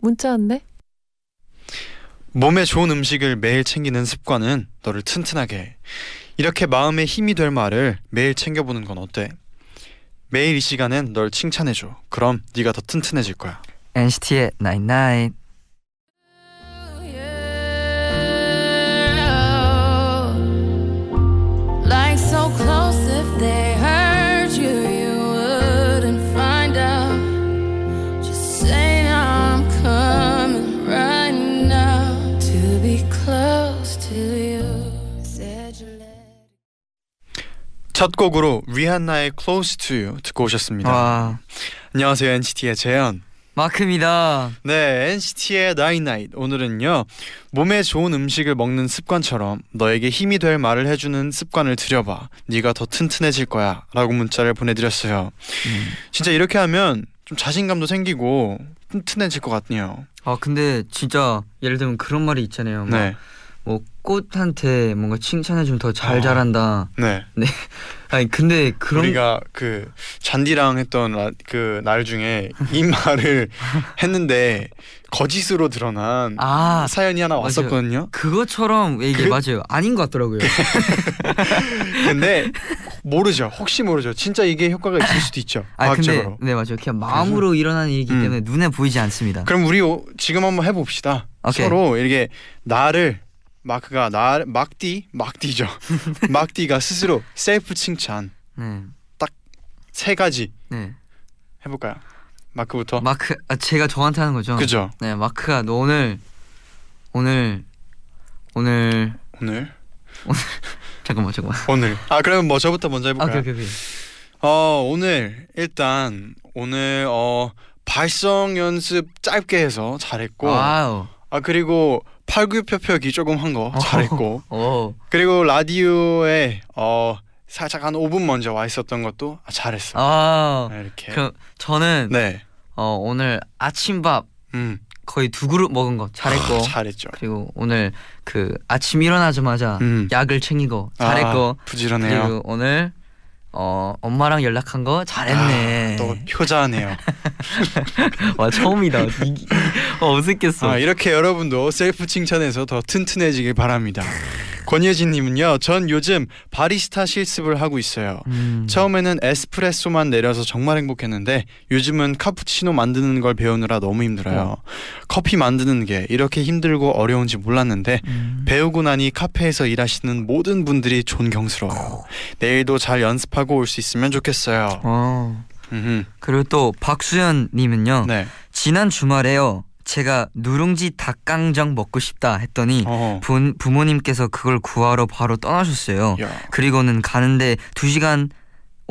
문자 왔네. 몸에 좋은 음식을 매일 챙기는 습관은 너를 튼튼하게 이렇게 마음의 힘이 될 말을 매일 챙겨보는 건 어때? 매일 이 시간엔 널 칭찬해줘. 그럼 네가 더 튼튼해질 거야. NCT의 99. 첫 곡으로 리한나의 Close to You 듣고 오셨습니다. 와 안녕하세요 NCT의 재현. 마크입니다. 네, NCT의 Night. 오늘은요 몸에 좋은 음식을 먹는 습관처럼 너에게 힘이 될 말을 해주는 습관을 들여봐. 네가 더 튼튼해질 거야라고 문자를 보내드렸어요. 음. 진짜 이렇게 하면 좀 자신감도 생기고 튼튼해질 것 같네요. 아 근데 진짜 예를 들면 그런 말이 있잖아요. 막 네, 뭐 꽃한테 뭔가 칭찬해 주면 더잘 아. 자란다. 네. 아니 근데 그런 우리가 그 잔디랑 했던 그 날 중에 이 말을 했는데 거짓으로 드러난 아 사연이 하나 맞아요. 왔었거든요. 그것처럼 이게 그- 맞아요. 아닌 것 같더라고요. 근데 모르죠. 혹시 모르죠. 진짜 이게 효과가 있을 수도 있죠. 아 근데. 네 맞아요. 그냥 마음으로 일어나는 일이기 음. 때문에 눈에 보이지 않습니다. 그럼 우리 오- 지금 한번 해봅시다. 오케이. 서로 이렇게 나를 마크가 나 막디 막디죠. 막디가 스스로 셀프 칭찬 네, 세 가지 네. 해볼까요? 마크부터. 마크 아, 제가 저한테 하는 거죠. 그죠. 네 마크가 너 오늘 오늘 오늘 오늘 잠깐만 잠깐만. 오늘. 아 그러면 뭐 저부터 먼저 아 해볼까요? 오케이 오케이 오케이. 어 오늘 일단 오늘 어 발성 연습 짧게 해서 잘했고 wow. 아 그리고 팔굽혀펴기 조금 한 거 잘했고. 오. 그리고 라디오에 어 살짝 한 5분 먼저 와 있었던 것도 아, 잘했어. 아. 네, 이렇게. 그럼 저는 네. 어 오늘 아침밥 음. 거의 두 그릇 먹은 거 잘했고. 아, 잘했죠. 그리고 오늘 그 아침 일어나자마자 음. 약을 챙기고 잘했고. 아, 부지런해요. 그리고 오늘 어 엄마랑 연락한 거 잘했네. 아, 또 효자네요 와 처음이다. 이, 이, 어, 어색했어. 아, 이렇게 여러분도 셀프 칭찬해서 더 튼튼해지길 바랍니다 권예진님은요 전 요즘 바리스타 실습을 하고 있어요 음. 처음에는 에스프레소만 내려서 정말 행복했는데 요즘은 카푸치노 만드는 걸 배우느라 너무 힘들어요. 커피 만드는 게 이렇게 힘들고 어려운지 몰랐는데 음. 배우고 나니 카페에서 일하시는 모든 분들이 존경스러워요. 내일도 잘 연습하고 올 수 있으면 좋겠어요. 어. 음흠. 그리고 또 박수연님은요. 네. 지난 주말에요. 제가 누룽지 닭강정 먹고 싶다 했더니 어. 부, 부모님께서 그걸 구하러 바로 떠나셨어요. 야. 그리고는 가는데 2시간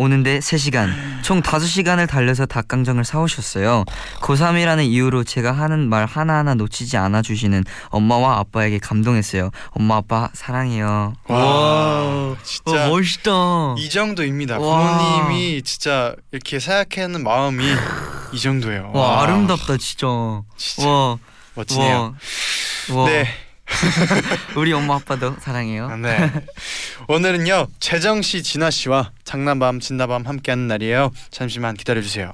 오는데 3시간 총 5시간을 달려서 닭강정을 사오셨어요. 고3이라는 이유로 제가 하는 말 하나하나 놓치지 않아 주시는 엄마와 아빠에게 감동했어요. 엄마 아빠 사랑해요. 와, 진짜 어, 멋있다. 이 정도입니다. 와. 부모님이 진짜 이렇게 생각하는 마음이 이 정도예요. 와, 아름답다 진짜. 진짜 와 멋지네요. 와, 와. 네. 우리 엄마 아빠도 사랑해요. 네. 오늘은요 재정 씨, 진아 씨와 장난밤, 진나밤 함께하는 날이에요. 잠시만 기다려 주세요.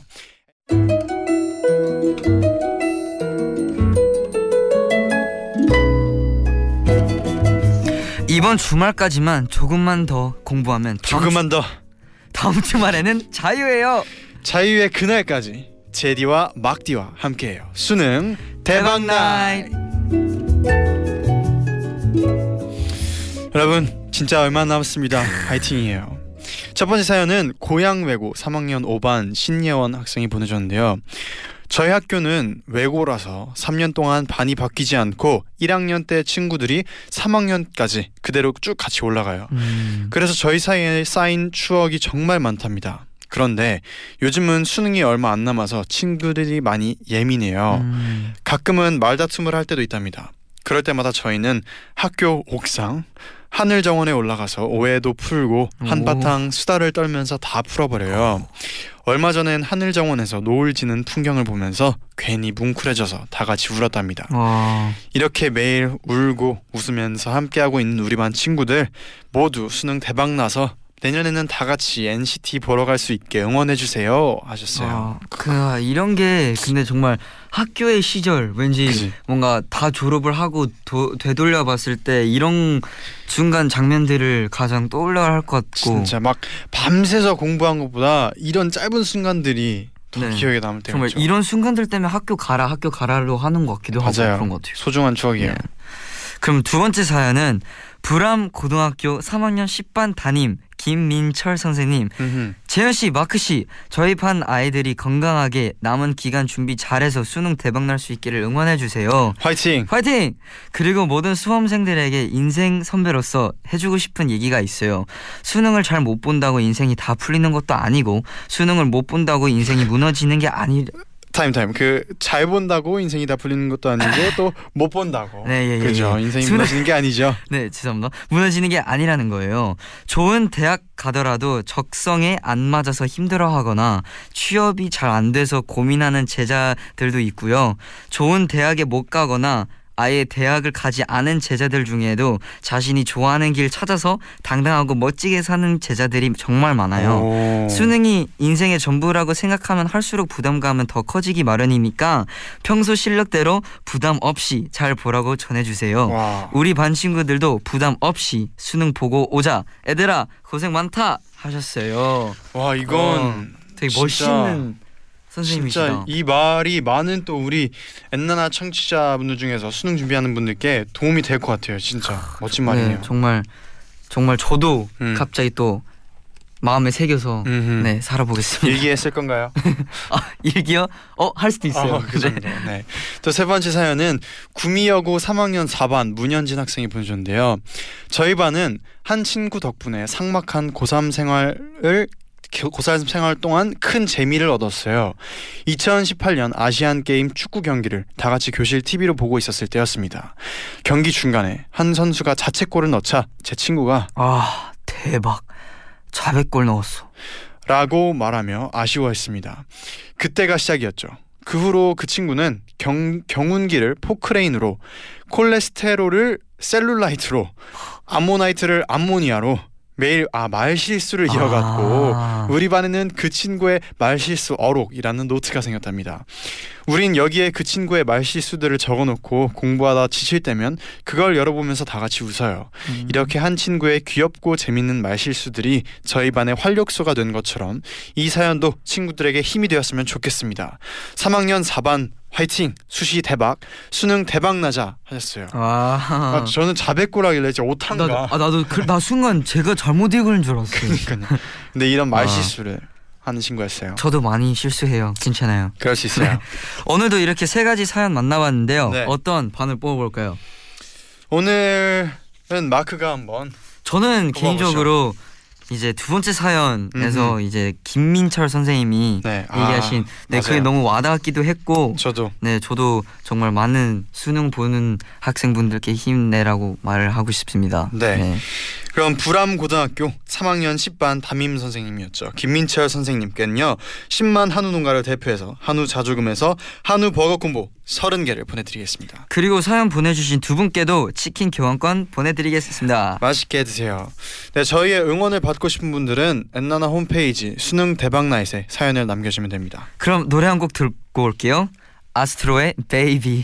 이번 주말까지만 조금만 더 공부하면 다음, 조금만 더 다음 주말에는 자유예요. 자유의 그날까지 제디와 막디와 함께해요. 수능 대박 날. 여러분 진짜 얼마 남았습니다. 파이팅이에요. 첫 번째 사연은 고향 외고 3학년 5반 신예원 학생이 보내줬는데요. 저희 학교는 외고라서 3년 동안 반이 바뀌지 않고 1학년 때 친구들이 3학년까지 그대로 쭉 같이 올라가요. 음. 그래서 저희 사이에 쌓인 추억이 정말 많답니다. 그런데 요즘은 수능이 얼마 안 남아서 친구들이 많이 예민해요. 음. 가끔은 말다툼을 할 때도 있답니다. 그럴 때마다 저희는 학교 옥상 하늘 정원에 올라가서 오해도 풀고 한바탕 수다를 떨면서 다 풀어버려요. 얼마 전엔 하늘 정원에서 노을 지는 풍경을 보면서 괜히 뭉클해져서 다 같이 울었답니다. 와. 이렇게 매일 울고 웃으면서 함께하고 있는 우리 반 친구들 모두 수능 대박 나서 내년에는 다 같이 NCT 보러 갈 수 있게 응원해 주세요 하셨어요. 아, 그 이런 게 근데 정말 학교의 시절 왠지 그지? 뭔가 다 졸업을 하고 도, 되돌려 봤을 때 이런 중간 장면들을 가장 떠올려 할 것 같고 진짜 막 밤새서 공부한 것보다 이런 짧은 순간들이 더 네. 기억에 남을 때가 정말 있죠. 이런 순간들 때문에 학교 가라 학교 가라로 하는 것 같기도 하고 맞아요. 그런 것 같아요. 소중한 추억이에요. 네. 그럼 두 번째 사연은 불암 고등학교 3학년 10반 담임 김민철 선생님. 재현 씨, 마크 씨, 저희 반 아이들이 건강하게 남은 기간 준비 잘해서 수능 대박 날 수 있기를 응원해 주세요. 화이팅. 파이팅! 그리고 모든 수험생들에게 인생 선배로서 해주고 싶은 얘기가 있어요. 수능을 잘 못 본다고 인생이 다 풀리는 것도 아니고 수능을 못 본다고 인생이 무너지는 게 아니. 타임 타임. 그 잘 본다고 인생이 다 풀리는 것도 아니고 또 못 본다고. 네, 예, 예, 그죠. 예. 인생이 무너지는 게 아니죠. 네, 죄송합니다. 무너지는 게 아니라는 거예요. 좋은 대학 가더라도 적성에 안 맞아서 힘들어하거나 취업이 잘 안 돼서 고민하는 제자들도 있고요. 좋은 대학에 못 가거나 아예 대학을 가지 않은 제자들 중에도 자신이 좋아하는 길 찾아서 당당하고 멋지게 사는 제자들이 정말 많아요. 오. 수능이 인생의 전부라고 생각하면 할수록 부담감은 더 커지기 마련이니까 평소 실력대로 부담 없이 잘 보라고 전해주세요. 와. 우리 반 친구들도 부담 없이 수능 보고 오자. 애들아 고생 많다 하셨어요. 와 이건 되게 진짜- 멋있는 선생님이시다. 진짜 이 말이 많은 또 우리 엔나나 청취자분들 중에서 수능 준비하는 분들께 도움이 될 것 같아요. 진짜 멋진 말이네요. 네, 정말 정말 저도 음. 갑자기 또 마음에 새겨서 음흠. 네 살아보겠습니다. 일기에 쓸 건가요? 아, 일기요? 어할 수도 있어요. 아, 그 정도. 네. 또 세 번째 사연은 구미여고 3학년 4반 문현진 학생이 보내주셨는데요. 저희 반은 한 친구 덕분에 삭막한 고3 생활을 고3 생활 동안 큰 재미를 얻었어요. 2018년 아시안 게임 축구 경기를 다 같이 교실 TV로 보고 있었을 때였습니다. 경기 중간에 한 선수가 자책골을 넣자 제 친구가 아 대박. 400골 넣었어. 라고 말하며 아쉬워했습니다. 그때가 시작이었죠. 그 후로 그 친구는 경, 경운기를 포크레인으로 콜레스테롤을 셀룰라이트로 암모나이트를 암모니아로 매일 아 말실수를 이어갔고 아. 우리 반에는 그 친구의 말실수 어록이라는 노트가 생겼답니다. 우린 여기에 그 친구의 말실수들을 적어놓고 공부하다 지칠 때면 그걸 열어보면서 다 같이 웃어요. 음. 이렇게 한 친구의 귀엽고 재밌는 말실수들이 저희 반의 활력소가 된 것처럼 이 사연도 친구들에게 힘이 되었으면 좋겠습니다. 3학년 4반 화이팅! 수시 대박! 수능 대박 나자! 하셨어요. 와. 아, 저는 자백고라길래 진짜 오탄가. 나도, 아 나도 그, 나 순간 제가 잘못 읽은 줄 알았어요. 그러니까요. 근데 이런 아. 말실수를 하는 친구였어요. 저도 많이 실수해요. 괜찮아요. 그럴 수 있어요. 오늘도 이렇게 세 가지 사연 만나봤는데요. 네. 어떤 반을 뽑아볼까요? 오늘은 마크가 한번 저는. 개인적으로 이제 두 번째 사연에서 음흠. 이제 김민철 선생님이 네, 아, 얘기하신 네 그게 맞아요. 너무 와닿기도 했고 저도 네 저도 정말 많은 수능 보는 학생분들께 힘내라고 말을 하고 싶습니다. 네. 그럼 불암 고등학교 3학년 10반 담임 선생님이었죠. 김민철 선생님께는요. 10만 한우 농가를 대표해서 한우 자조금에서 한우 버거 콤보 30개를 보내드리겠습니다. 그리고 사연 보내주신 두 분께도 치킨 교환권 보내드리겠습니다. 맛있게 드세요. 네, 저희의 응원을 받고 싶은 분들은 엔나나 홈페이지 수능 대박 나잇에 사연을 남겨주면 됩니다. 그럼 노래 한 곡 듣고 올게요. 아스트로의 베이비.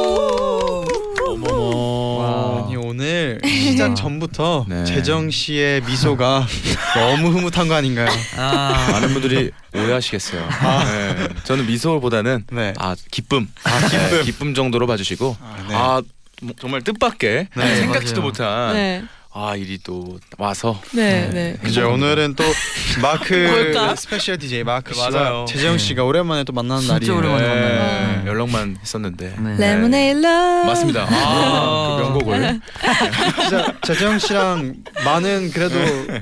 오늘 시작 전부터 네. 재정 씨의 미소가 너무 흐뭇한 거 아닌가요? 아, 많은 분들이 오해하시겠어요 네. 저는 미소보다는 네. 아 기쁨 아, 기쁨. 네, 기쁨 정도로 봐주시고 아, 네. 아 뭐, 정말 뜻밖의 네, 생각지도 맞아요. 못한 네, 아 일이 또 와서 네, 네. 그죠 오늘은 또 마크 뭘까? special DJ 마크 씨와 맞아요. 재정 씨가 오랜만에 또 만나는 진짜 날이에요. 오랜만에 만나요. 네, 연락만 했었는데 네. Lemonade Love 맞습니다 아, 그 명곡을 진짜 재정 씨랑 많은 그래도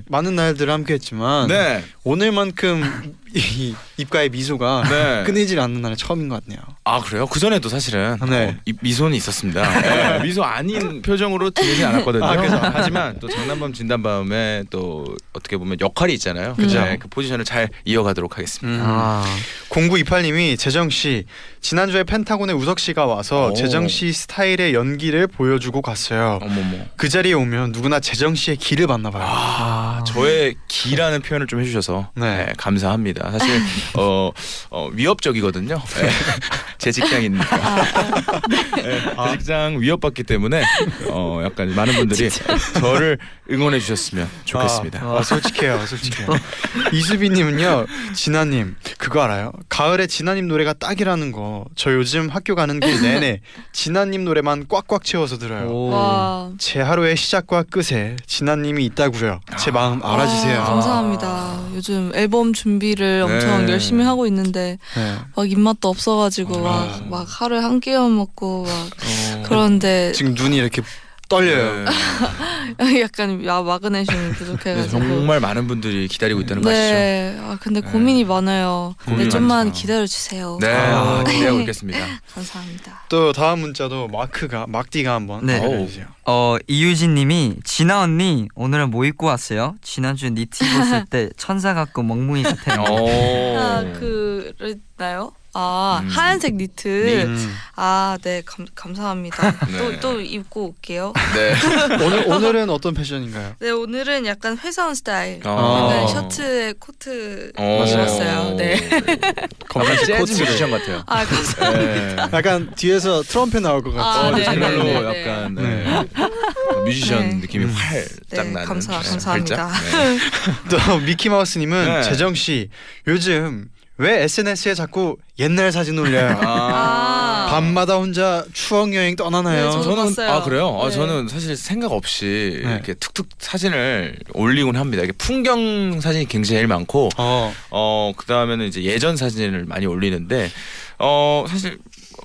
많은 날들을 함께했지만 네. 오늘만큼 이 입가의 미소가 네. 끊이질 않는 날이 처음인 것 같네요. 아 그래요? 그 전에도 사실은 네. 어, 이- 미소는 있었습니다. 네, 미소 아닌 표정으로 지내지 않았거든요. 아, 그죠. 하지만 또 장난밤 진단밤에 또 어떻게 보면 역할이 있잖아요. 그죠. 네, 그 포지션을 잘 이어가도록 하겠습니다. 아, 0928님이 재정 씨 지난주에 펜타곤의 우석 씨가 와서 오. 재정 씨 스타일의 연기를 보여주고 갔어요. 어머머. 그 자리에 오면 누구나 재정 씨의 기를 받나 봐요. 아, 저의 기라는 표현을 좀 해주셔서 네. 네, 감사합니다. 사실 어, 어, 위협적이거든요. 네. 제 직장이니까. 네, 제 직장 위협받기 때문에 어, 약간 많은 분들이 저를 응원해 주셨으면 좋겠습니다. 아, 아, 솔직해요, 솔직해요. 이수빈님은요, 진아님 그거 알아요? 가을에 진아님 노래가 딱이라는 거. 저 요즘 학교 가는 길 내내 진아님 노래만 꽉꽉 채워서 들어요. 제 하루의 시작과 끝에 진아님이 있다고요. 제 마음 알아주세요. 아, 감사합니다. 요즘 앨범 준비를 엄청 네. 열심히 하고 있는데 네. 막 입맛도 없어가지고 아. 막, 막 하루에 한 끼만 먹고 막 어, 그런데 지금 눈이 이렇게 떨려요. 네. 약간 야 마그네슘이 네, 부족해가지고 정말 많은 분들이 기다리고 있다는 거 아시죠? 네, 아 근데 네. 고민이 많아요. 고민이 네, 좀만. 기다려 주세요. 네, 아. 기대하고 있겠습니다. 감사합니다. 또 다음 문자도 마크가 막디가 한번 네. 읽어주세요. 어 이유진님이 진아 언니 오늘은 뭐 입고 왔어요? 지난주 니트 입었을 때 천사 같고 멍뭉이 같아요. 오. 아 그랬나요? 아 음. 하얀색 니트. 음. 아 네 감사합니다. 네. 또또 입고 올게요. 네. 오늘 오늘은 어떤 패션인가요? 네 오늘은 약간 회사원 스타일. 어. 약간 셔츠에 코트 어. 입었어요. 네. 약간 재즈. 뮤지션 같아요. 아 감사합니다. 네. 약간 뒤에서 트럼펫 나올 것 아, 같아요. 어, 네, 정말로 네, 네, 약간 네. 네. 뮤지션 네. 느낌이 음. 활짝 네, 나는 감사- 네, 감사합니다. 네. 또 미키 마우스님은 네. 재정 씨 요즘 왜 SNS에 자꾸 옛날 사진 올려요? 아. 밤마다 혼자 추억 여행 떠나나요? 네, 저는 봤어요. 아 그래요? 아 네. 저는 사실 생각 없이 네. 이렇게 툭툭 사진을 올리곤 합니다. 이게 풍경 사진이 굉장히 제일 많고 어, 어 그다음에는 이제 예전 사진을 많이 올리는데 어 사실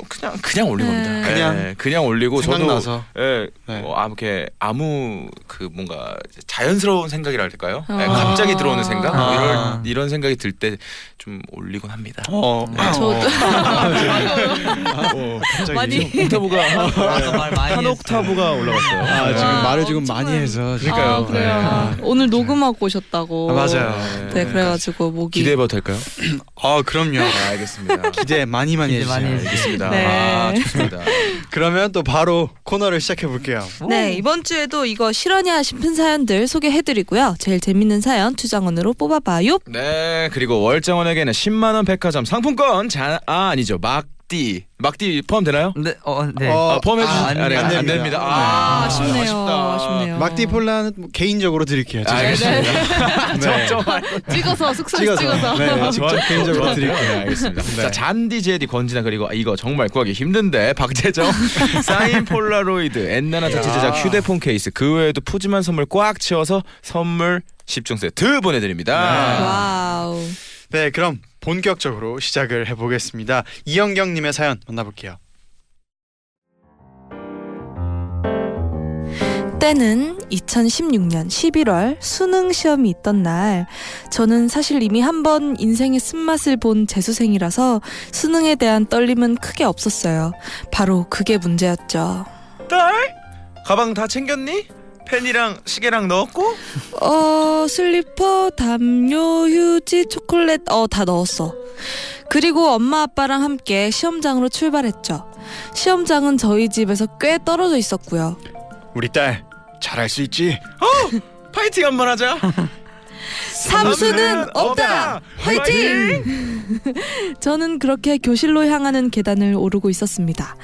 그냥 그냥 올린 네. 겁니다. 그냥 예, 그냥 올리고 저도 생각나서. 예, 네. 뭐 아무 이렇게 아무 그 뭔가 자연스러운 생각이라 할까요? 예, 아. 갑자기 들어오는 생각 뭐 아. 이런 이런 생각이 들 때 좀 올리곤 합니다. 어, 네. 저도 어, 갑자기 많이 옥타브가 많이 한. 옥타브가 올라갔어요. 아, 지금 아, 말을 지금 많이 해서. 그러니까요. 아, 그래요. 네. 오늘 녹음하고 오셨다고. 아, 맞아요. 네, 그래가지고 목이. 기대해봐도 될까요? 아 그럼요. 아, 알겠습니다. 기대 많이 많이 기대 해주세요. 해주세요. 알겠습니다. 네. 아, 좋습니다. 그러면 또 바로 코너를 시작해 볼게요. 네, 이번 주에도 이거 실화냐 싶은 사연들 소개해 드리고요. 제일 재밌는 사연 투장원으로 뽑아 봐요. 네, 그리고 월정원에게는 10만 원 백화점 상품권 자, 아 아니죠 막 디 막디 포함 되나요? 네, 어, 네. 어, 아, 포함해 주시 아, 아, 안 네, 됩니다. 안, 안 됩니다. 됩니다. 아, 아, 아쉽네요. 아쉽다. 아쉽네요. 막디 폴라는 뭐 개인적으로 드릴게요. 제가. 알겠습니다. 네. 찍어서 숙소에 찍어서. 찍어서. 네, 직접 개인적으로 네, 드릴게요. 알겠습니다. 네. 자, 잔디 재디 권진아 그리고 이거 정말 구하기 힘든데 박재정 사인 폴라로이드 엔나나 터치 제작 휴대폰 케이스 그 외에도 푸짐한 선물 꽉 채워서 선물 10종 세트 보내드립니다. 와우. 네, 그럼 본격적으로 시작을 해보겠습니다. 이영경님의 사연 만나볼게요. 때는 2016년 11월 수능 시험이 있던 날 저는 사실 이미 한 번 인생의 쓴맛을 본 재수생이라서 수능에 대한 떨림은 크게 없었어요. 바로 그게 문제였죠. 딸 가방 다 챙겼니? 펜이랑 시계랑 넣었고? 어 슬리퍼, 담요, 휴지, 초콜릿 어 다 넣었어. 그리고 엄마 아빠랑 함께 시험장으로 출발했죠. 시험장은 저희 집에서 꽤 떨어져 있었고요. 우리 딸 잘할 수 있지? 파이팅 한번 하자. 삼수는 없다. 화이팅! 저는 그렇게 교실로 향하는 계단을 오르고 있었습니다.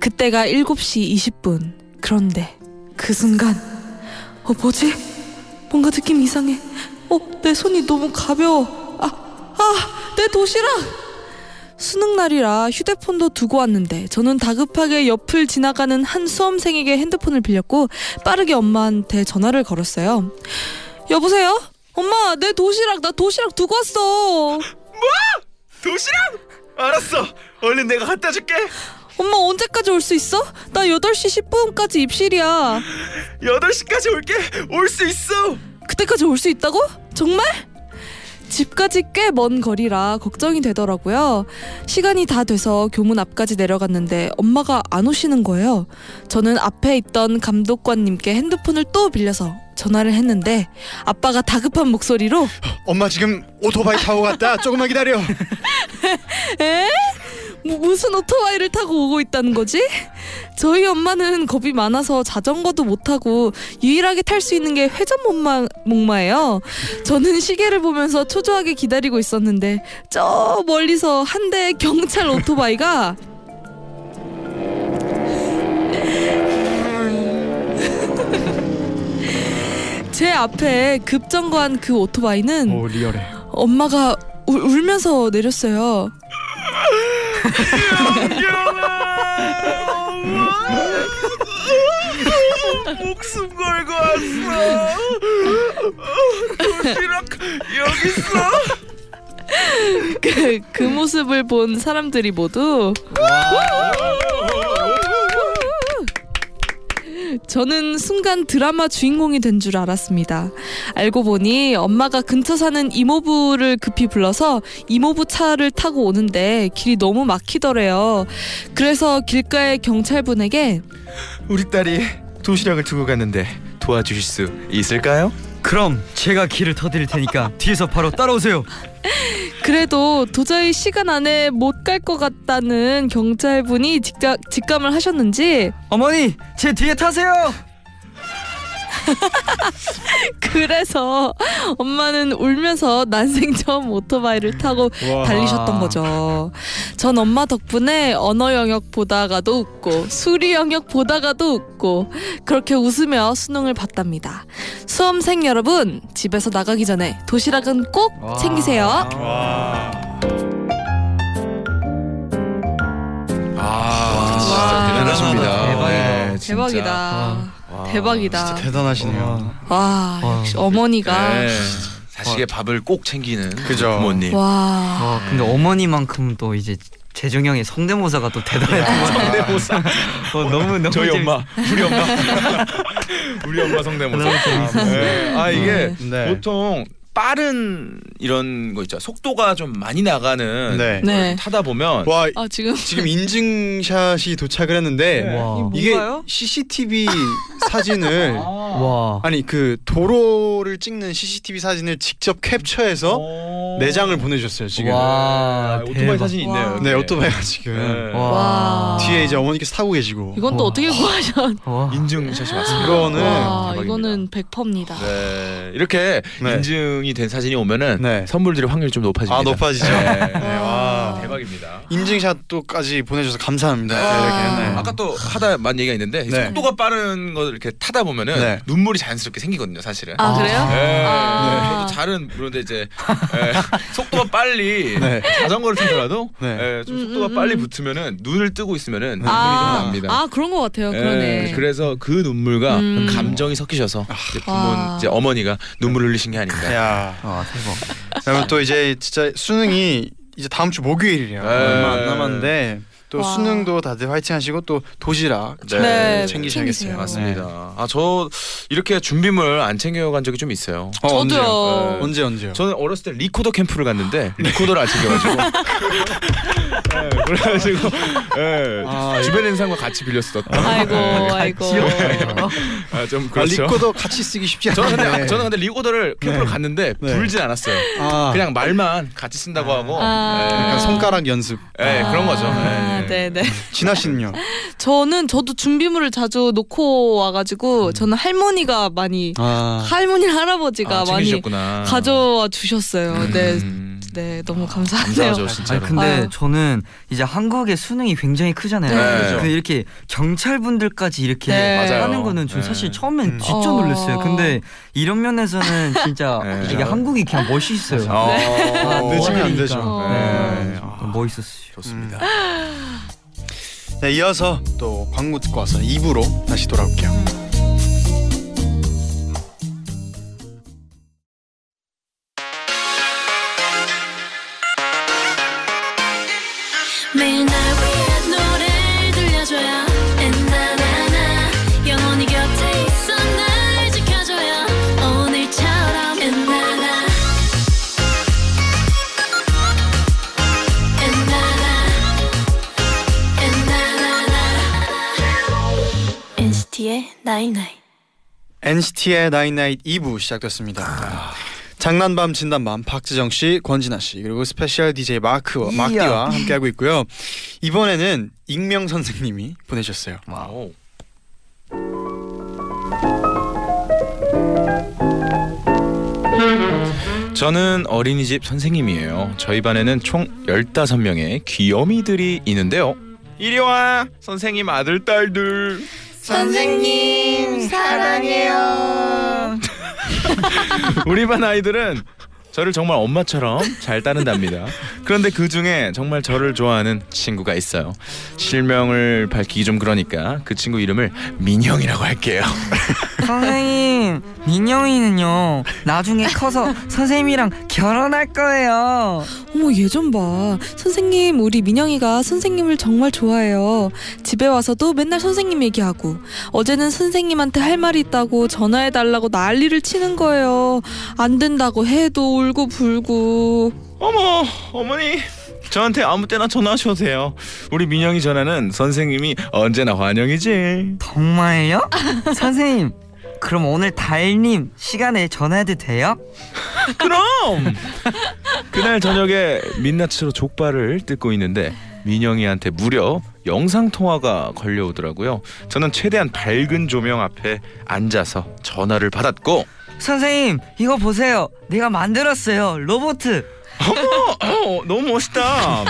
그때가 7시 20분. 그런데 그 순간 어 뭐지? 뭔가 느낌이 이상해. 어, 내 손이 너무 가벼워. 아, 아, 내 도시락. 수능 날이라 휴대폰도 두고 왔는데 저는 다급하게 옆을 지나가는 한 수험생에게 핸드폰을 빌렸고 빠르게 엄마한테 전화를 걸었어요. 여보세요? 엄마, 내 도시락 나 도시락 두고 왔어. 도시락? 알았어. 얼른 내가 갖다 줄게. 엄마 언제까지 올 수 있어? 나 8시 10분까지 입실이야. 8시까지 올게. 올 수 있어. 그때까지 올 수 있다고? 정말? 집까지 꽤 먼 거리라 걱정이 되더라고요. 시간이 다 돼서 교문 앞까지 내려갔는데 엄마가 안 오시는 거예요. 저는 앞에 있던 감독관님께 핸드폰을 또 빌려서 전화를 했는데 아빠가 다급한 목소리로 엄마 지금 오토바이 타고 갔다. 조금만 기다려. 에? 뭐, 무슨 오토바이를 타고 오고 있다는 거지? 저희 엄마는 겁이 많아서 자전거도 못 타고 유일하게 탈 수 있는 게 회전 목마, 목마예요. 저는 시계를 보면서 초조하게 기다리고 있었는데 저 멀리서 한 대의 경찰 오토바이가 제 앞에 급정거한 그 오토바이는 오. 엄마가 울, 울면서 내렸어요. 목숨 걸고 왔어. 도시락 여기 있어. 그, 그 모습을 본 사람들이 모두 저는 순간 드라마 주인공이 된 줄 알았습니다. 알고 보니 엄마가 근처 사는 이모부를 급히 불러서 이모부 차를 타고 오는데 길이 너무 막히더래요. 그래서 길가의 경찰분에게 우리 딸이 도시락을 두고 갔는데 도와주실 수 있을까요? 그럼 제가 길을 터드릴 테니까 뒤에서 바로 따라오세요. 그래도 도저히 시간 안에 못 갈 것 같다는 경찰분이 직감, 직감을 하셨는지 어머니 제 뒤에 타세요. 그래서 엄마는 울면서 난생 처음 오토바이를 타고 와. 달리셨던 거죠. 전 엄마 덕분에 언어 영역 보다가도 웃고 수리 영역 보다가도 웃고 그렇게 웃으며 수능을 봤답니다. 수험생 여러분 집에서 나가기 전에 도시락은 꼭 와. 챙기세요. 와. 아, 진짜 와. 대단하십니다. 대박이다. 네, 진짜. 대박이다. 와. 대박이다. 진짜 대단하시네요. 와 역시 어머니가 네. 자식의 밥을 꼭 챙기는 그죠. 부모님. 와. 와 근데 어머니만큼 또 이제 재정 형의 성대모사가 또것 같아요. 성대모사. 어, 너무 너무 저희 재밌- 엄마, 우리 엄마, 우리 엄마 성대모사. 네. 아 이게 네. 보통 빠른 이런 거 있죠. 속도가 좀 많이 나가는 네. 네. 타다 보면 와 아 지금 지금 인증샷이 도착을 했는데 와. 이게 뭔가요? CCTV 사진을 와. 아니 그 도로를 찍는 CCTV 사진을 직접 캡처해서 내장을 보내주셨어요 지금. 와. 아, 오토바이 대박. 사진이 있네요. 네 오토바이가 지금 네. 와. 와. 뒤에 이제 어머니께서 타고 계시고. 이건 또 와. 어떻게 구하셨? 와. 인증샷이 맞습니다. 이거는 와 대박입니다. 이거는 100%입니다. 네, 이렇게 네. 인증 이 된 사진이 오면은 네. 선물 드릴 확률이 좀 높아집니다. 아 높아지죠. 네. 네, 와. 대박입니다. 인증샷도까지 보내줘서 감사합니다. 아, 이렇게. 네. 아까 또 하다 만 얘기가 있는데 네. 속도가 빠른 거 이렇게 타다 보면은 네. 눈물이 자연스럽게 생기거든요, 사실은. 아 그래요? 네. 아. 저도 잘은 그런데 이제 예, 속도가 빨리 네. 자전거를 타더라도 네. 예, 좀 음, 속도가 음, 빨리 음. 붙으면은 눈을 뜨고 있으면은 눈물이 아, 좀 납니다. 아 그런 것 같아요. 예, 그러네. 그래서 그 눈물과 음. 감정이 섞이셔서 이제 부모 와. 이제 어머니가 눈물을 흘리신 게 아닌가. 야. 와 대박. 그러면 또 이제 진짜 수능이 이제 다음 주 목요일이에요. 네. 얼마 안 남았는데 또 와. 수능도 다들 화이팅 하시고 또 도시락 네. 잘 네, 챙기셔야겠어요. 맞습니다. 아저 이렇게 준비물 안 챙겨간 적이 좀 있어요. 어, 저도요. 언제요? 네. 언제 언제요? 저는 어렸을 때 리코더 캠프를 갔는데 리코더를 안 챙겨가지고 네, 그래가지고 네, 아, 있는 사람과 같이 빌렸었던 아이고 아이고. 아, 좀 아, 그렇죠. 리코더 같이 쓰기 쉽지 않은데. 저는 근데 저는 근데 리코더를 네. 갔는데 네. 불진 않았어요. 아, 그냥 말만 같이 쓴다고 하고 아. 네. 약간 손가락 연습. 네, 그런 거죠. 아, 네. 네네. 진아 씨는요? 저는 저도 준비물을 자주 놓고 와가지고 저는 할머니가 많이 아, 할머니 할아버지가 아, 많이 챙기셨구나. 가져와 주셨어요. 네, 음, 네 너무 감사하네요. 감사하죠 아니 진짜로. 근데 아유. 저는 이제 한국의 수능이 굉장히 크잖아요. 네. 그 이렇게 경찰 분들까지 이렇게 네. 하는 거는 전 네. 사실 처음엔 음. 진짜 어. 놀랐어요. 근데 이런 면에서는 진짜 네. 이게 한국이 그냥 멋있어요. 어, 아, 늦으면 안. 되죠. 네. 너무 멋있었어요. 좋습니다. 네, 이어서 또 광고 듣고 와서 2부로 다시 돌아올게요. 매 night night NCT의 night night 2부 시작됐습니다. 장난 밤 진담 밤 박재정 씨, 권진아 씨 그리고 special DJ 마크와. 막디와 함께하고 있고요. 이번에는 익명 선생님이 보내셨어요. 와우. 저는 어린이집 선생님이에요. 저희 반에는 총 15명의 귀요미들이 있는데요. 이리 와, 선생님 아들 딸들. 선생님 사랑해요. 우리 반 아이들은 저를 정말 엄마처럼 잘 따른답니다. 그런데 그 중에 정말 저를 좋아하는 친구가 있어요. 실명을 밝히기 좀 그러니까 그 친구 이름을 민형이라고 할게요. 선생님, 민영이는요 나중에 커서 선생님이랑 결혼할 거예요. 어머 예전 봐. 선생님 우리 민영이가 선생님을 정말 좋아해요. 집에 와서도 맨날 선생님 얘기하고 어제는 선생님한테 할 말이 있다고 전화해 달라고 난리를 치는 거예요. 안 된다고 해도 울고 불고. 어머, 어머니. 저한테 아무 때나 전화하셔도 돼요. 우리 민영이 전화는 선생님이 언제나 환영이지. 정말요? 선생님, 그럼 오늘 달님 시간에 전화해도 돼요? 그럼. 그날 저녁에 민낯으로 족발을 뜯고 있는데 민영이한테 무려 영상 통화가 걸려오더라고요. 저는 최대한 밝은 조명 앞에 앉아서 전화를 받았고 선생님, 이거 보세요. 내가 만들었어요. 로보트. 어, 너무 멋있다.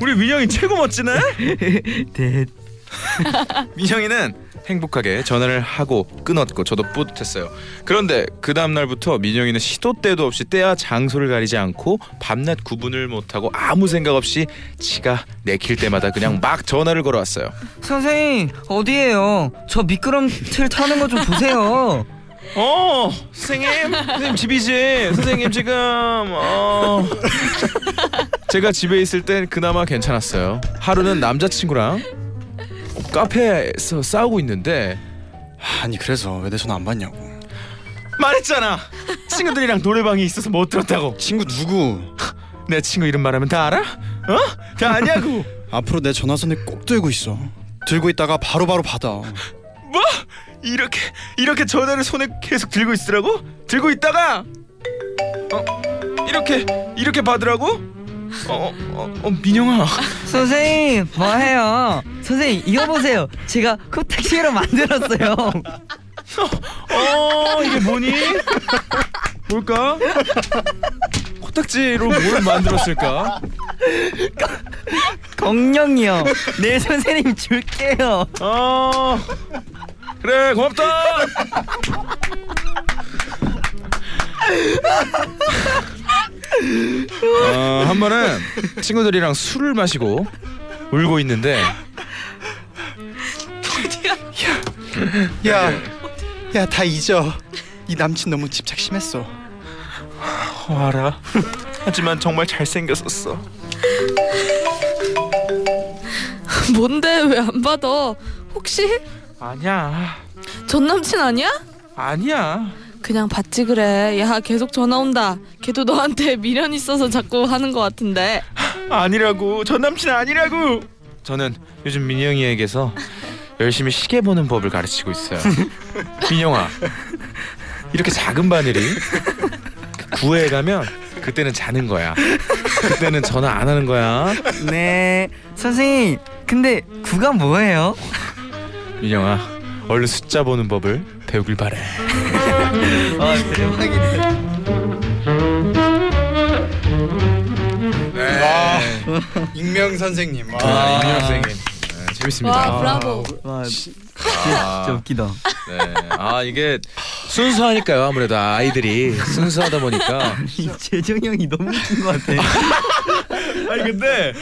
우리 민영이 최고 멋지네. 네. 민영이는 행복하게 전화를 하고 끊었고 저도 뿌듯했어요. 그런데 그 다음 날부터 민영이는 시도 때도 없이 때와 장소를 가리지 않고 밤낮 구분을 못하고 아무 생각 없이 치가 내킬 때마다 그냥 막 전화를 걸어왔어요. 선생님, 어디에요? 저 미끄럼틀 타는 거 좀 보세요. 어, 선생님, 선생님 집이지. 선생님 지금 어. 제가 집에 있을 땐 그나마 괜찮았어요. 하루는 남자친구랑 카페에서 싸우고 있는데 아니 그래서 왜 내 전화 안 받냐고. 말했잖아. 친구들이랑 노래방에 있어서 못 들었다고. 친구 누구? 내 친구 이름 말하면 다 알아? 어? 다 아냐고. 앞으로 내 전화선에 꼭 들고 있어. 들고 있다가 바로바로 받아. 뭐? 이렇게 이렇게 전화를 손에 계속 들고 있으라고? 들고 있다가 어 이렇게 이렇게 받으라고? 어, 어, 어 민영아. 선생님, 뭐해요? 선생님, 이거 보세요. 제가 코딱지로 만들었어요. 어 이게 뭐니? 뭘까? 코딱지로 뭘 만들었을까? 공룡이요. 네, 선생님 줄게요. 어 그래 고맙다. 어, 한 번은 친구들이랑 술을 마시고 울고 있는데 야, 야 다 잊어. 이 남친 너무 집착 심했어. 어, 알아. 하지만 정말 잘생겼었어. 뭔데 왜 안 받아? 혹시 아니야. 전 남친 아니야? 아니야. 그냥 받지 그래. 야 계속 전화 온다. 걔도 너한테 미련 있어서 자꾸 하는 것 같은데. 아니라고. 전 남친 아니라고. 저는 요즘 민영이에게서 열심히 시계 보는 법을 가르치고 있어요. 민영아, 이렇게 작은 바늘이 구에 가면 그때는 자는 거야. 그때는 전화 안 하는 거야. 네 선생님 근데 구가 뭐예요? 민영아, 얼른 숫자 보는 법을 배우길 바래. 아 대박이다 아, 익명 선생님. 아, 아, 민영 선생님. 네, 재밌습니다. 와 브라보. 와 아, 진짜 웃기다 네. 아 이게 순수하니까요. 아무래도 아이들이 순수하다 보니까. 이 재정이 형이 너무 웃긴 것 같아 아니 근데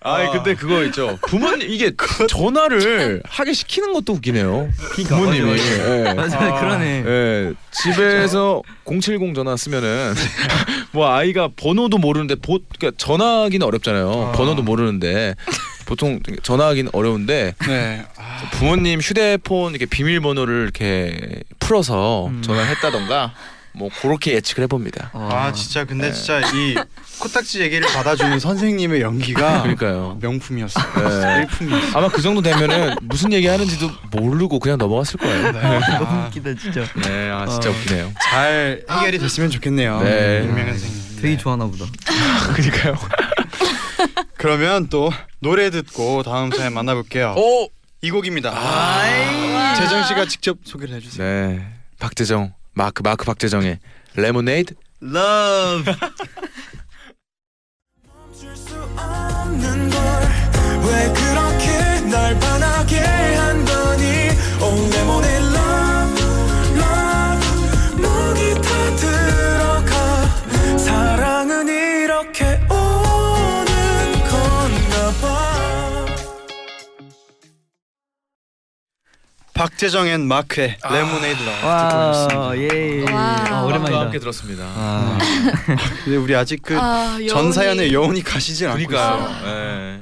아니 근데 그거 있죠. 부모님 이게 전화를 하게 시키는 것도 웃기네요. 부모님이. 맞아, 예. 맞아 그러네 예, 집에서 070 전화 쓰면은 뭐 아이가 번호도 모르는데 보 그러니까 전화하기는 어렵잖아요. 아. 번호도 모르는데 보통 전화하기는 어려운데 네. 아, 부모님 휴대폰 이렇게 비밀번호를 이렇게 풀어서 음. 전화했다던가 뭐 그렇게 예측을 해봅니다. 아 진짜 근데 네. 진짜 이 코딱지 얘기를 받아주는 선생님의 연기가 그러니까요. 명품이었어요. 네. 일품이었어요. 아마 그 정도 되면은 무슨 얘기 하는지도 모르고 그냥 넘어갔을 거예요. 너무 웃기다 진짜 네, 아 진짜 어. 웃기네요. 잘 해결이 됐으면 좋겠네요. 네. 익명 선생님. 되게 네. 좋아하나 보다 그러니까요. 그러면 또 노래 듣고 다음 사연 만나볼게요. 오, 이 곡입니다. 아, 재정 씨가 직접 소개를 해주세요. 네, 박재정, 마크 마크 박재정의 레모네이드. 없는 걸왜 그렇게 날 반하게 한 박재정 and 마크의 Lemonade Love 듣고 와 오셨습니다. 예. 와. 아, 오랜만이다. 함께 들었습니다. 아, 근데 우리 아직 그전 아, 여운이- 사연에 여운이 가시질 않고 그러니까요. 있어요. 네.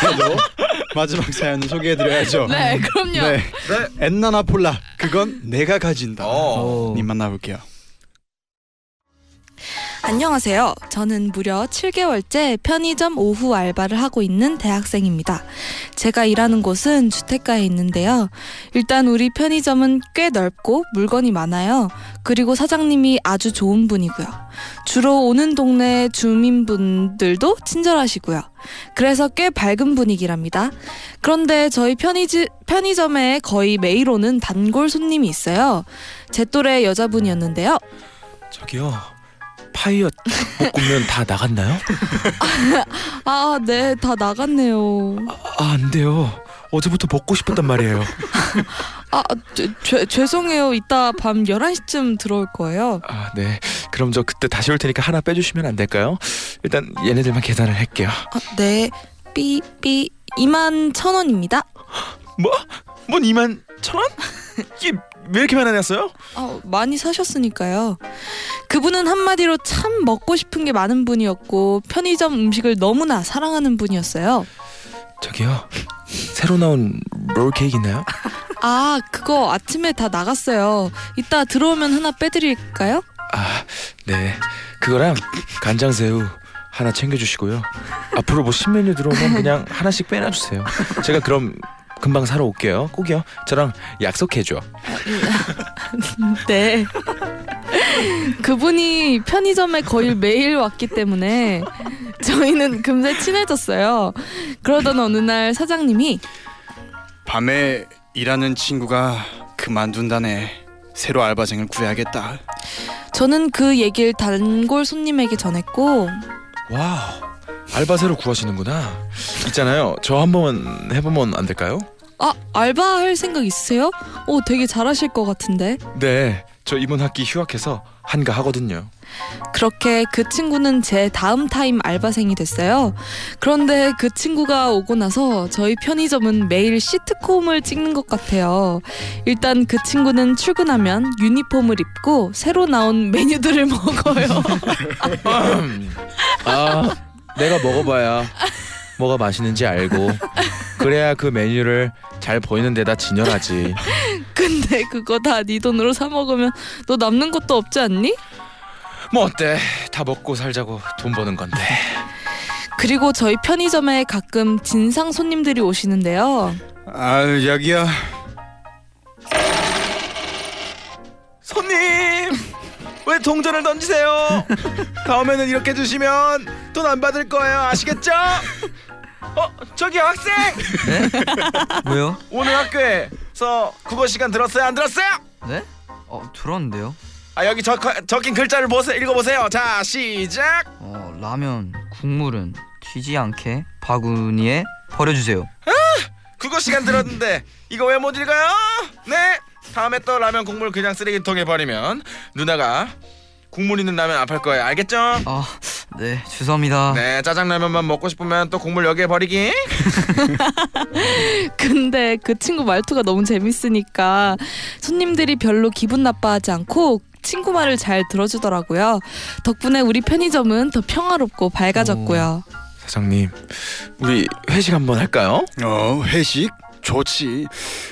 그래도 마지막 사연을 소개해드려야죠. 네 그럼요. 네. 엔나나 폴라 그건 내가 가진다. 어. 님 만나볼게요. 안녕하세요. 저는 무려 7개월째 편의점 오후 알바를 하고 있는 대학생입니다. 제가 일하는 곳은 주택가에 있는데요. 일단 우리 편의점은 꽤 넓고 물건이 많아요. 그리고 사장님이 아주 좋은 분이고요. 주로 오는 동네 주민분들도 친절하시고요. 그래서 꽤 밝은 분위기랍니다. 그런데 저희 편의지, 편의점에 거의 매일 오는 단골 손님이 있어요. 제 또래 여자분이었는데요. 저기요. 파이어 볶음면 다 나갔나요? 아, 네, 다 나갔네요. 아, 안 돼요. 어제부터 먹고 싶었단 말이에요. 아, 죄, 죄, 죄송해요. 이따 밤 11시쯤 들어올 거예요. 아, 네. 그럼 저 그때 다시 올 테니까 하나 빼주시면 안 될까요? 일단 얘네들만 계산을 할게요. 아, 네. 삐, 삐, 2만 천 원입니다. 뭐? 뭔 2만 천 원? 이게 왜 이렇게 났어요? 아, 많이 사셨으니까요. 그분은 한마디로 참 먹고 싶은 게 많은 분이었고, 편의점 음식을 너무나 사랑하는 분이었어요. 저기요. 새로 나온 롤 케이크 있나요? 아, 그거 아침에 다 나갔어요. 이따 들어오면 하나 빼드릴까요? 아, 네. 그거랑 간장새우 하나 챙겨주시고요. 앞으로 뭐 신메뉴 들어오면 그냥 하나씩 빼놔주세요. 제가 그럼 금방 사러 올게요. 꼭이요. 저랑 약속해줘. 네. 그분이 편의점에 거의 매일 왔기 때문에 저희는 금세 친해졌어요. 그러던 어느 날 사장님이 밤에 일하는 친구가 그만둔다네. 새로 알바생을 구해야겠다. 저는 그 얘기를 단골 손님에게 전했고 와우. 알바새로 구하시는구나. 있잖아요. 저 한번 해보면 안 될까요? 아 알바 할 생각 있으세요? 오 되게 잘하실 것 같은데 네. 저 이번 학기 휴학해서 한가 하거든요. 그렇게 그 친구는 제 다음 타임 알바생이 됐어요. 그런데 그 친구가 오고 나서 저희 편의점은 매일 시트콤을 찍는 것 같아요. 일단 그 친구는 출근하면 유니폼을 입고 새로 나온 메뉴들을 먹어요. 아, 내가 먹어봐야 뭐가 맛있는지 알고 그래야 그 메뉴를 잘 보이는 데다 진열하지. 근데 그거 다 네 돈으로 사 먹으면 너 남는 것도 없지 않니? 뭐 어때? 다 먹고 살자고 돈 버는 건데. 그리고 저희 편의점에 가끔 진상 손님들이 오시는데요. 아 여기요. 손님 왜 동전을 던지세요? 다음에는 이렇게 주시면 돈 안 받을 거예요. 아시겠죠? 어 저기 학생 왜요? 오늘 학교에서 국어 시간 들었어요? 안 들었어요? 네? 어 들었는데요. 아 여기 적, 적힌 글자를 보세요. 읽어보세요. 자 시작. 어 라면 국물은 튀지 않게 바구니에 버려주세요. 국어 시간 들었는데 이거 왜 못 읽어요? 네. 다음에 또 라면 국물 그냥 쓰레기통에 버리면 누나가 국물 있는 라면 안 팔 거예요. 알겠죠? 아 네 죄송합니다. 네 짜장라면만 먹고 싶으면 또 국물 여기에 버리기. 근데 그 친구 말투가 너무 재밌으니까 손님들이 별로 기분 나빠하지 않고 친구 말을 잘 들어주더라고요. 덕분에 우리 편의점은 더 평화롭고 밝아졌고요. 사장님 우리 회식 한번 할까요? 어 회식 좋지.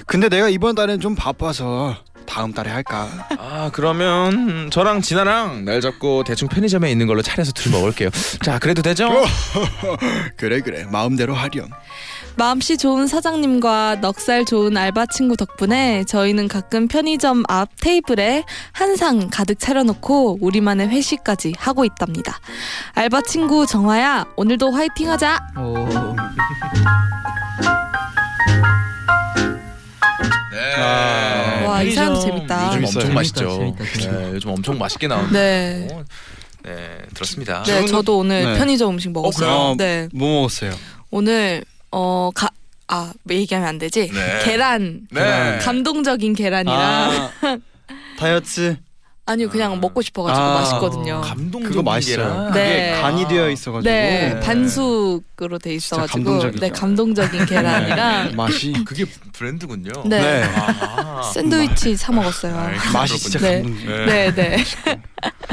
근데 내가 이번 달엔 좀 바빠서 다음 달에 할까. 아 그러면 음, 저랑 진아랑 날 잡고 대충 편의점에 있는 걸로 차려서 둘이 먹을게요. 자 그래도 되죠? 그래 그래 마음대로 하렴. 마음씨 좋은 사장님과 넉살 좋은 알바 친구 덕분에 저희는 가끔 편의점 앞 테이블에 한 상 가득 차려놓고 우리만의 회식까지 하고 있답니다. 알바 친구 정화야, 오늘도 화이팅하자. 오. 네. 아. 와, 이 사람도 재밌다. 요즘. 엄청 맛있죠. 재밌다, 재밌다, 재밌다. 네, 요즘 엄청 맛있게 나오는데. 네, 네 들었습니다. 네, 저도 오늘 네. 편의점 음식 먹었어요. 그래요? 네, 뭐 먹었어요? 오늘 어 가. 아, 뭐 얘기하면 안 되지? 네. 계란. 네. 감동적인 계란이랑 아, 다이어트 아니요 그냥 먹고 싶어가지고 아. 맛있거든요. 감동적인 그거 맛있어요. 네. 그게 간이 되어 있어가지고 네, 네. 반숙으로 돼 있어가지고 감동적이죠. 네 감동적인 계란이랑 맛이 그게 브랜드군요. 네. 네. 아. 샌드위치 사 먹었어요. 아, 맛이 진짜 네. 감동적. 네, 네.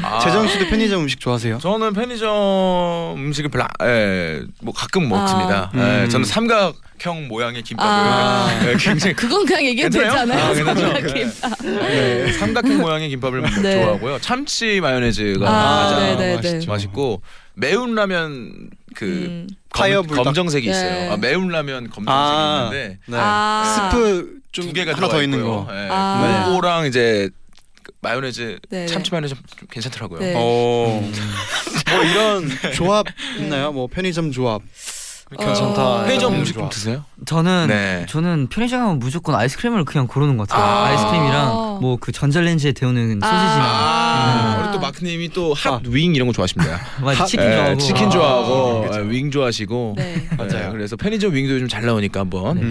아. 재정 씨도 편의점 음식 좋아하세요? 저는 편의점 음식을 별로 아- 예, 뭐 가끔 먹습니다. 아. 예, 음. 저는 삼각 형 모양의 김밥을 아. 예, 굉장히 그건 그냥 얘기해도 괜찮아요? 않아요? 아, 괜찮죠? 삼각 김밥. 네, 삼각형 모양의 김밥을 네. 좋아하고요. 참치 마요네즈가 아, 가장 네, 네, 맛있죠. 네. 맛있고 매운 라면 그 음. fire 검, 불닭. 검정색이 네. 있어요. 아, 매운 라면 검정색이 아, 있는데 네. 아. 스프 좀 두 개가 하나 들어가 더 있는 있고요. 거. 예, 아. 그거랑 이제 그 마요네즈 네, 참치 네. 마요네즈 좀 괜찮더라고요. 네. 어. 뭐 이런 조합 있나요? 뭐 편의점 조합 괜찮다. 편의점 이런 음식 좀. 드세요? 저는 네. 저는 편의점 가면 무조건 아이스크림을 그냥 고르는 것 같아요. 아. 아. 이스크림이랑 뭐 그 전자레인지에 데우는 소시지나 아, 아. 우리 또 마크님이 또 아. 핫윙 이런 거 좋아하십니다. 맞아 치킨 예, 좋아하고 치킨 아. 좋아하고 그죠. 예, 윙 좋아하시고 네. 맞아요. 예, 그래서 편의점 윙도 요즘 잘 나오니까 한번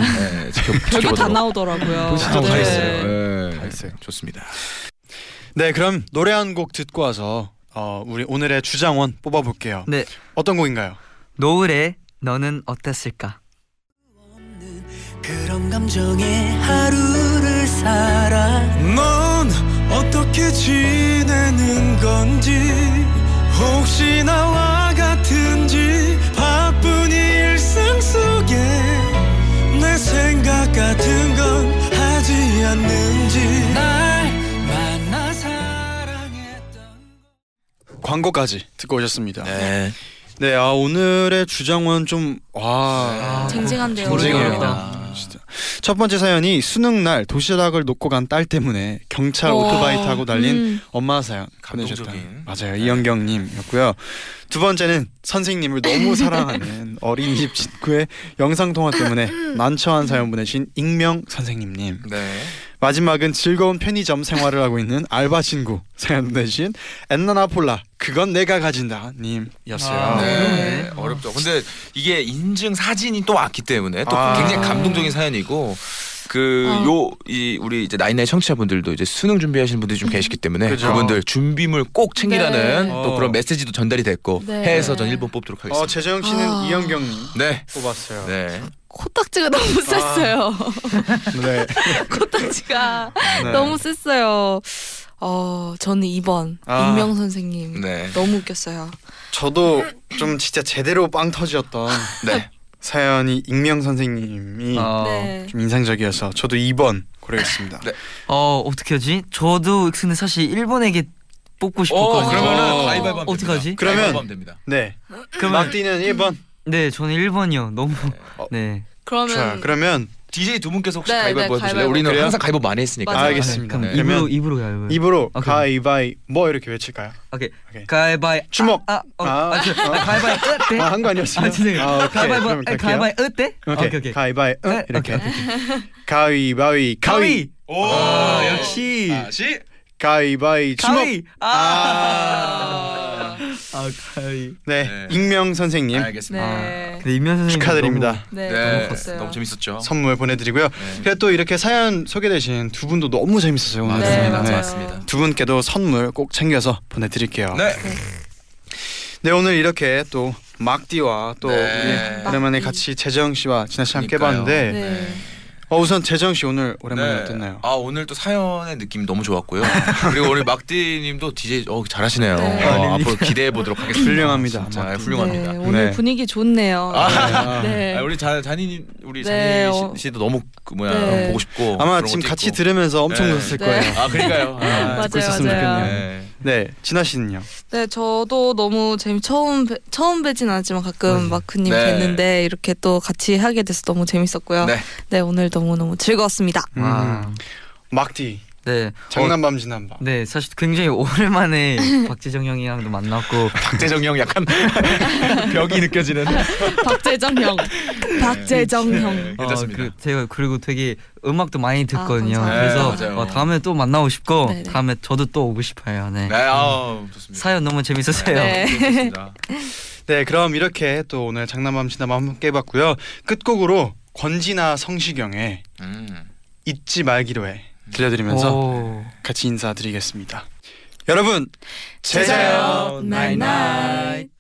지켜 별거 다 지켜보도록 나오더라고요. 진짜 다 네. 있어요. 예, 다 있어요. 좋습니다. 네, 그럼 노래 한 곡 듣고 와서 어, 우리 오늘의 주장원 뽑아볼게요. 네 어떤 곡인가요? 노을에 너는 어땠을까? 그런 감정에 하루를 살아 넌 어떻게 지내는 건지 혹시 나와 같은지 바쁜 일상 속에 내 생각 같은 건 하지 않는지 날 만나 사랑했던 광고까지 듣고 오셨습니다. 네. 네, 아, 오늘의 주장원 좀 와. 아, 쟁쟁한데요. 모르겠다. 진짜. 첫 번째 사연이 수능 날 도시락을 놓고 간 딸 때문에 경찰 오 토바이 와. 타고 달린 음. 엄마 사연 감동적인. 보내주셨다. 맞아요, 이영경님이었고요. 두 번째는 선생님을 너무 사랑하는 어린이집 친구의 영상 통화 때문에 난처한 사연 보내신 익명 선생님님. 네. 마지막은 즐거운 편의점 생활을 하고 있는 알바 친구 사연 보내신 엔나나폴라 그건 내가 가진다 님이었어요. 아, 네. 그러네. 어렵죠. 근데 이게 인증 사진이 또 왔기 때문에 또 아. 굉장히 감동적인 사연이고 그 아. 요이 우리 이제 나인나이 청취자분들도 이제 수능 준비하시는 분들이 좀 계시기 때문에 그죠. 그분들 준비물 꼭 챙기라는 네. 또 어. 그런 메시지도 전달이 됐고 네. 해외에서 전 1번 뽑도록 하겠습니다. 어 재정 씨는 아. 이영경 님 네. 뽑았어요. 네. 코딱지가 너무 셌어요. 네. 코딱지가 네. 너무 셌어요. 어, 저는 2번 아. 익명 선생님 네. 너무 웃겼어요. 저도 좀 진짜 제대로 빵 터지었던 네. 사연이 익명 선생님이 어, 네. 좀 인상적이어서 저도 2번 고르겠습니다. 네. 어 어떻게 하지? 저도 근데 사실 일본에게 뽑고 싶었거든요. 어, 그러면은 어. 가위바위보 하면 어떡하지? 됩니다. 그러면- 가위바위보 하면 됩니다. 네. 그러면 막디는 1번. 네 저는 1번이요. 너무 어. 네. 그러면 자, 그러면 DJ 두 분께서 혹시 네, 가위바위보 네, 해보실래요? 가위바위보. 우리는 그래요? 항상 가위바위보 많이 했으니까. 맞아요. 알겠습니다. 그럼 네. 입으로 그러면 입으로 가요. 입으로 오케이. 가위바위 뭐 이렇게 외칠까요? 오케이. 오케이. 가위바위 주먹. 아, 어, 아. 아, 저, 아, 가위바위 어때? 아, 한 거 아니었어요? 아, 죄송해요. 아, 오케이. 가위바위보 그럼 갈게요. 가위바위 어때? 오케이. 오케이 오케이. 가위바위 응? 네, 이렇게. 오케이. 가위바위 가위. 가위. 오, 아, 역시. 다시. 가위바위 주먹. 가위. 아. 아, 가위. 네. 네. 익명 선생님 알겠습니다. 네. 근데 임현 선생님 축하드립니다. 네. 네, 너무. 너무 재밌었죠. 선물 보내드리고요. 네. 그리고 또 이렇게 사연 소개되신 두 분도 너무 재밌었어요. 오늘. 네, 맞습니다. 맞아요. 맞습니다. 두 분께도 선물 꼭 챙겨서 보내드릴게요. 네. 네, 오늘 이렇게 또 막디와 또 네. 우리 오랜만에 막디. 같이 재정 씨와 진아 씨 함께. 해봤는데 네. 어, 우선 재정 씨 오늘 오랜만에 네. 어땠나요? 아 오늘 또 사연의 느낌 너무 좋았고요. 그리고 우리 막디님도 DJ 어 잘하시네요. 네. 어, 앞으로 기대해 보도록 하겠습니다. 훌륭합니다. 막디. 훌륭합니다. 네, 오늘 네. 분위기 좋네요. 아, 네. 아, 우리 자, 잔이 우리 네, 잔이 어. 씨, 도 너무 그 뭐야 네. 보고 싶고 아마 지금 같이 있고. 들으면서 엄청 네. 웃었을 네. 거예요. 아 그러니까요. 아, 맞아요, 듣고 있었으면 맞아요. 좋겠네요. 네. 네, 진아 씨는요? 네, 저도 너무 재미 처음 뵈- 처음 뵈진 않았지만 가끔 맞아요. 마크님 네. 뵀는데 이렇게 또 같이 하게 돼서 너무 재밌었고요. 네. 네, 오늘 너무 너무 즐거웠습니다. 와. 음, 막디 네. 어, 장난밤 지난밤. 네, 사실 굉장히 오랜만에 박재정 형이랑도 만났고 박재정 형 약간 벽이 느껴지는. 박재정 형, 박재정 형. 네, 어, 괜찮습니다. 그 제가 그리고 되게 음악도 많이 듣거든요. 감사합니다. 그래서 네. 어, 다음에 또 만나고 싶고 네네. 다음에 저도 또 오고 싶어요. 네. 네, 아 좋습니다. 사연 너무 재밌었어요. 네. 네, 그럼 이렇게 또 오늘 장난밤 지난밤 함께 해봤고요. 끝곡으로 권진아 성시경의 음. 잊지 말기로 해 들려드리면서 오. 같이 인사드리겠습니다. 여러분 잘 자요, night night.